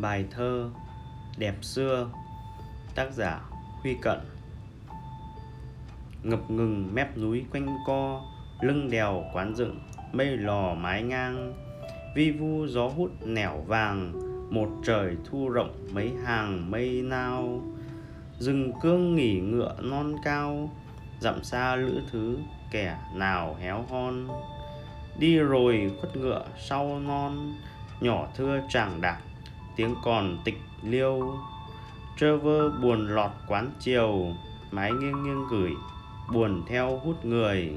Bài thơ Đẹp xưa, Tác giả Huy Cận. Ngập ngừng mép núi quanh co, Lưng đèo quán dựng, Mây lò mái ngang. Vi vu gió hút nẻo vàng, Một trời thu rộng mấy hàng mây nao. Rừng cương nghỉ ngựa non cao, Dặm xa lữ thứ kẻ nào héo hon. Đi rồi khuất ngựa sau non, Nhỏ thưa chàng đạc tiếng còn tịch liêu. Trơ vơ buồn lọt quán chiều, mái nghiêng nghiêng gửi, buồn theo hút người.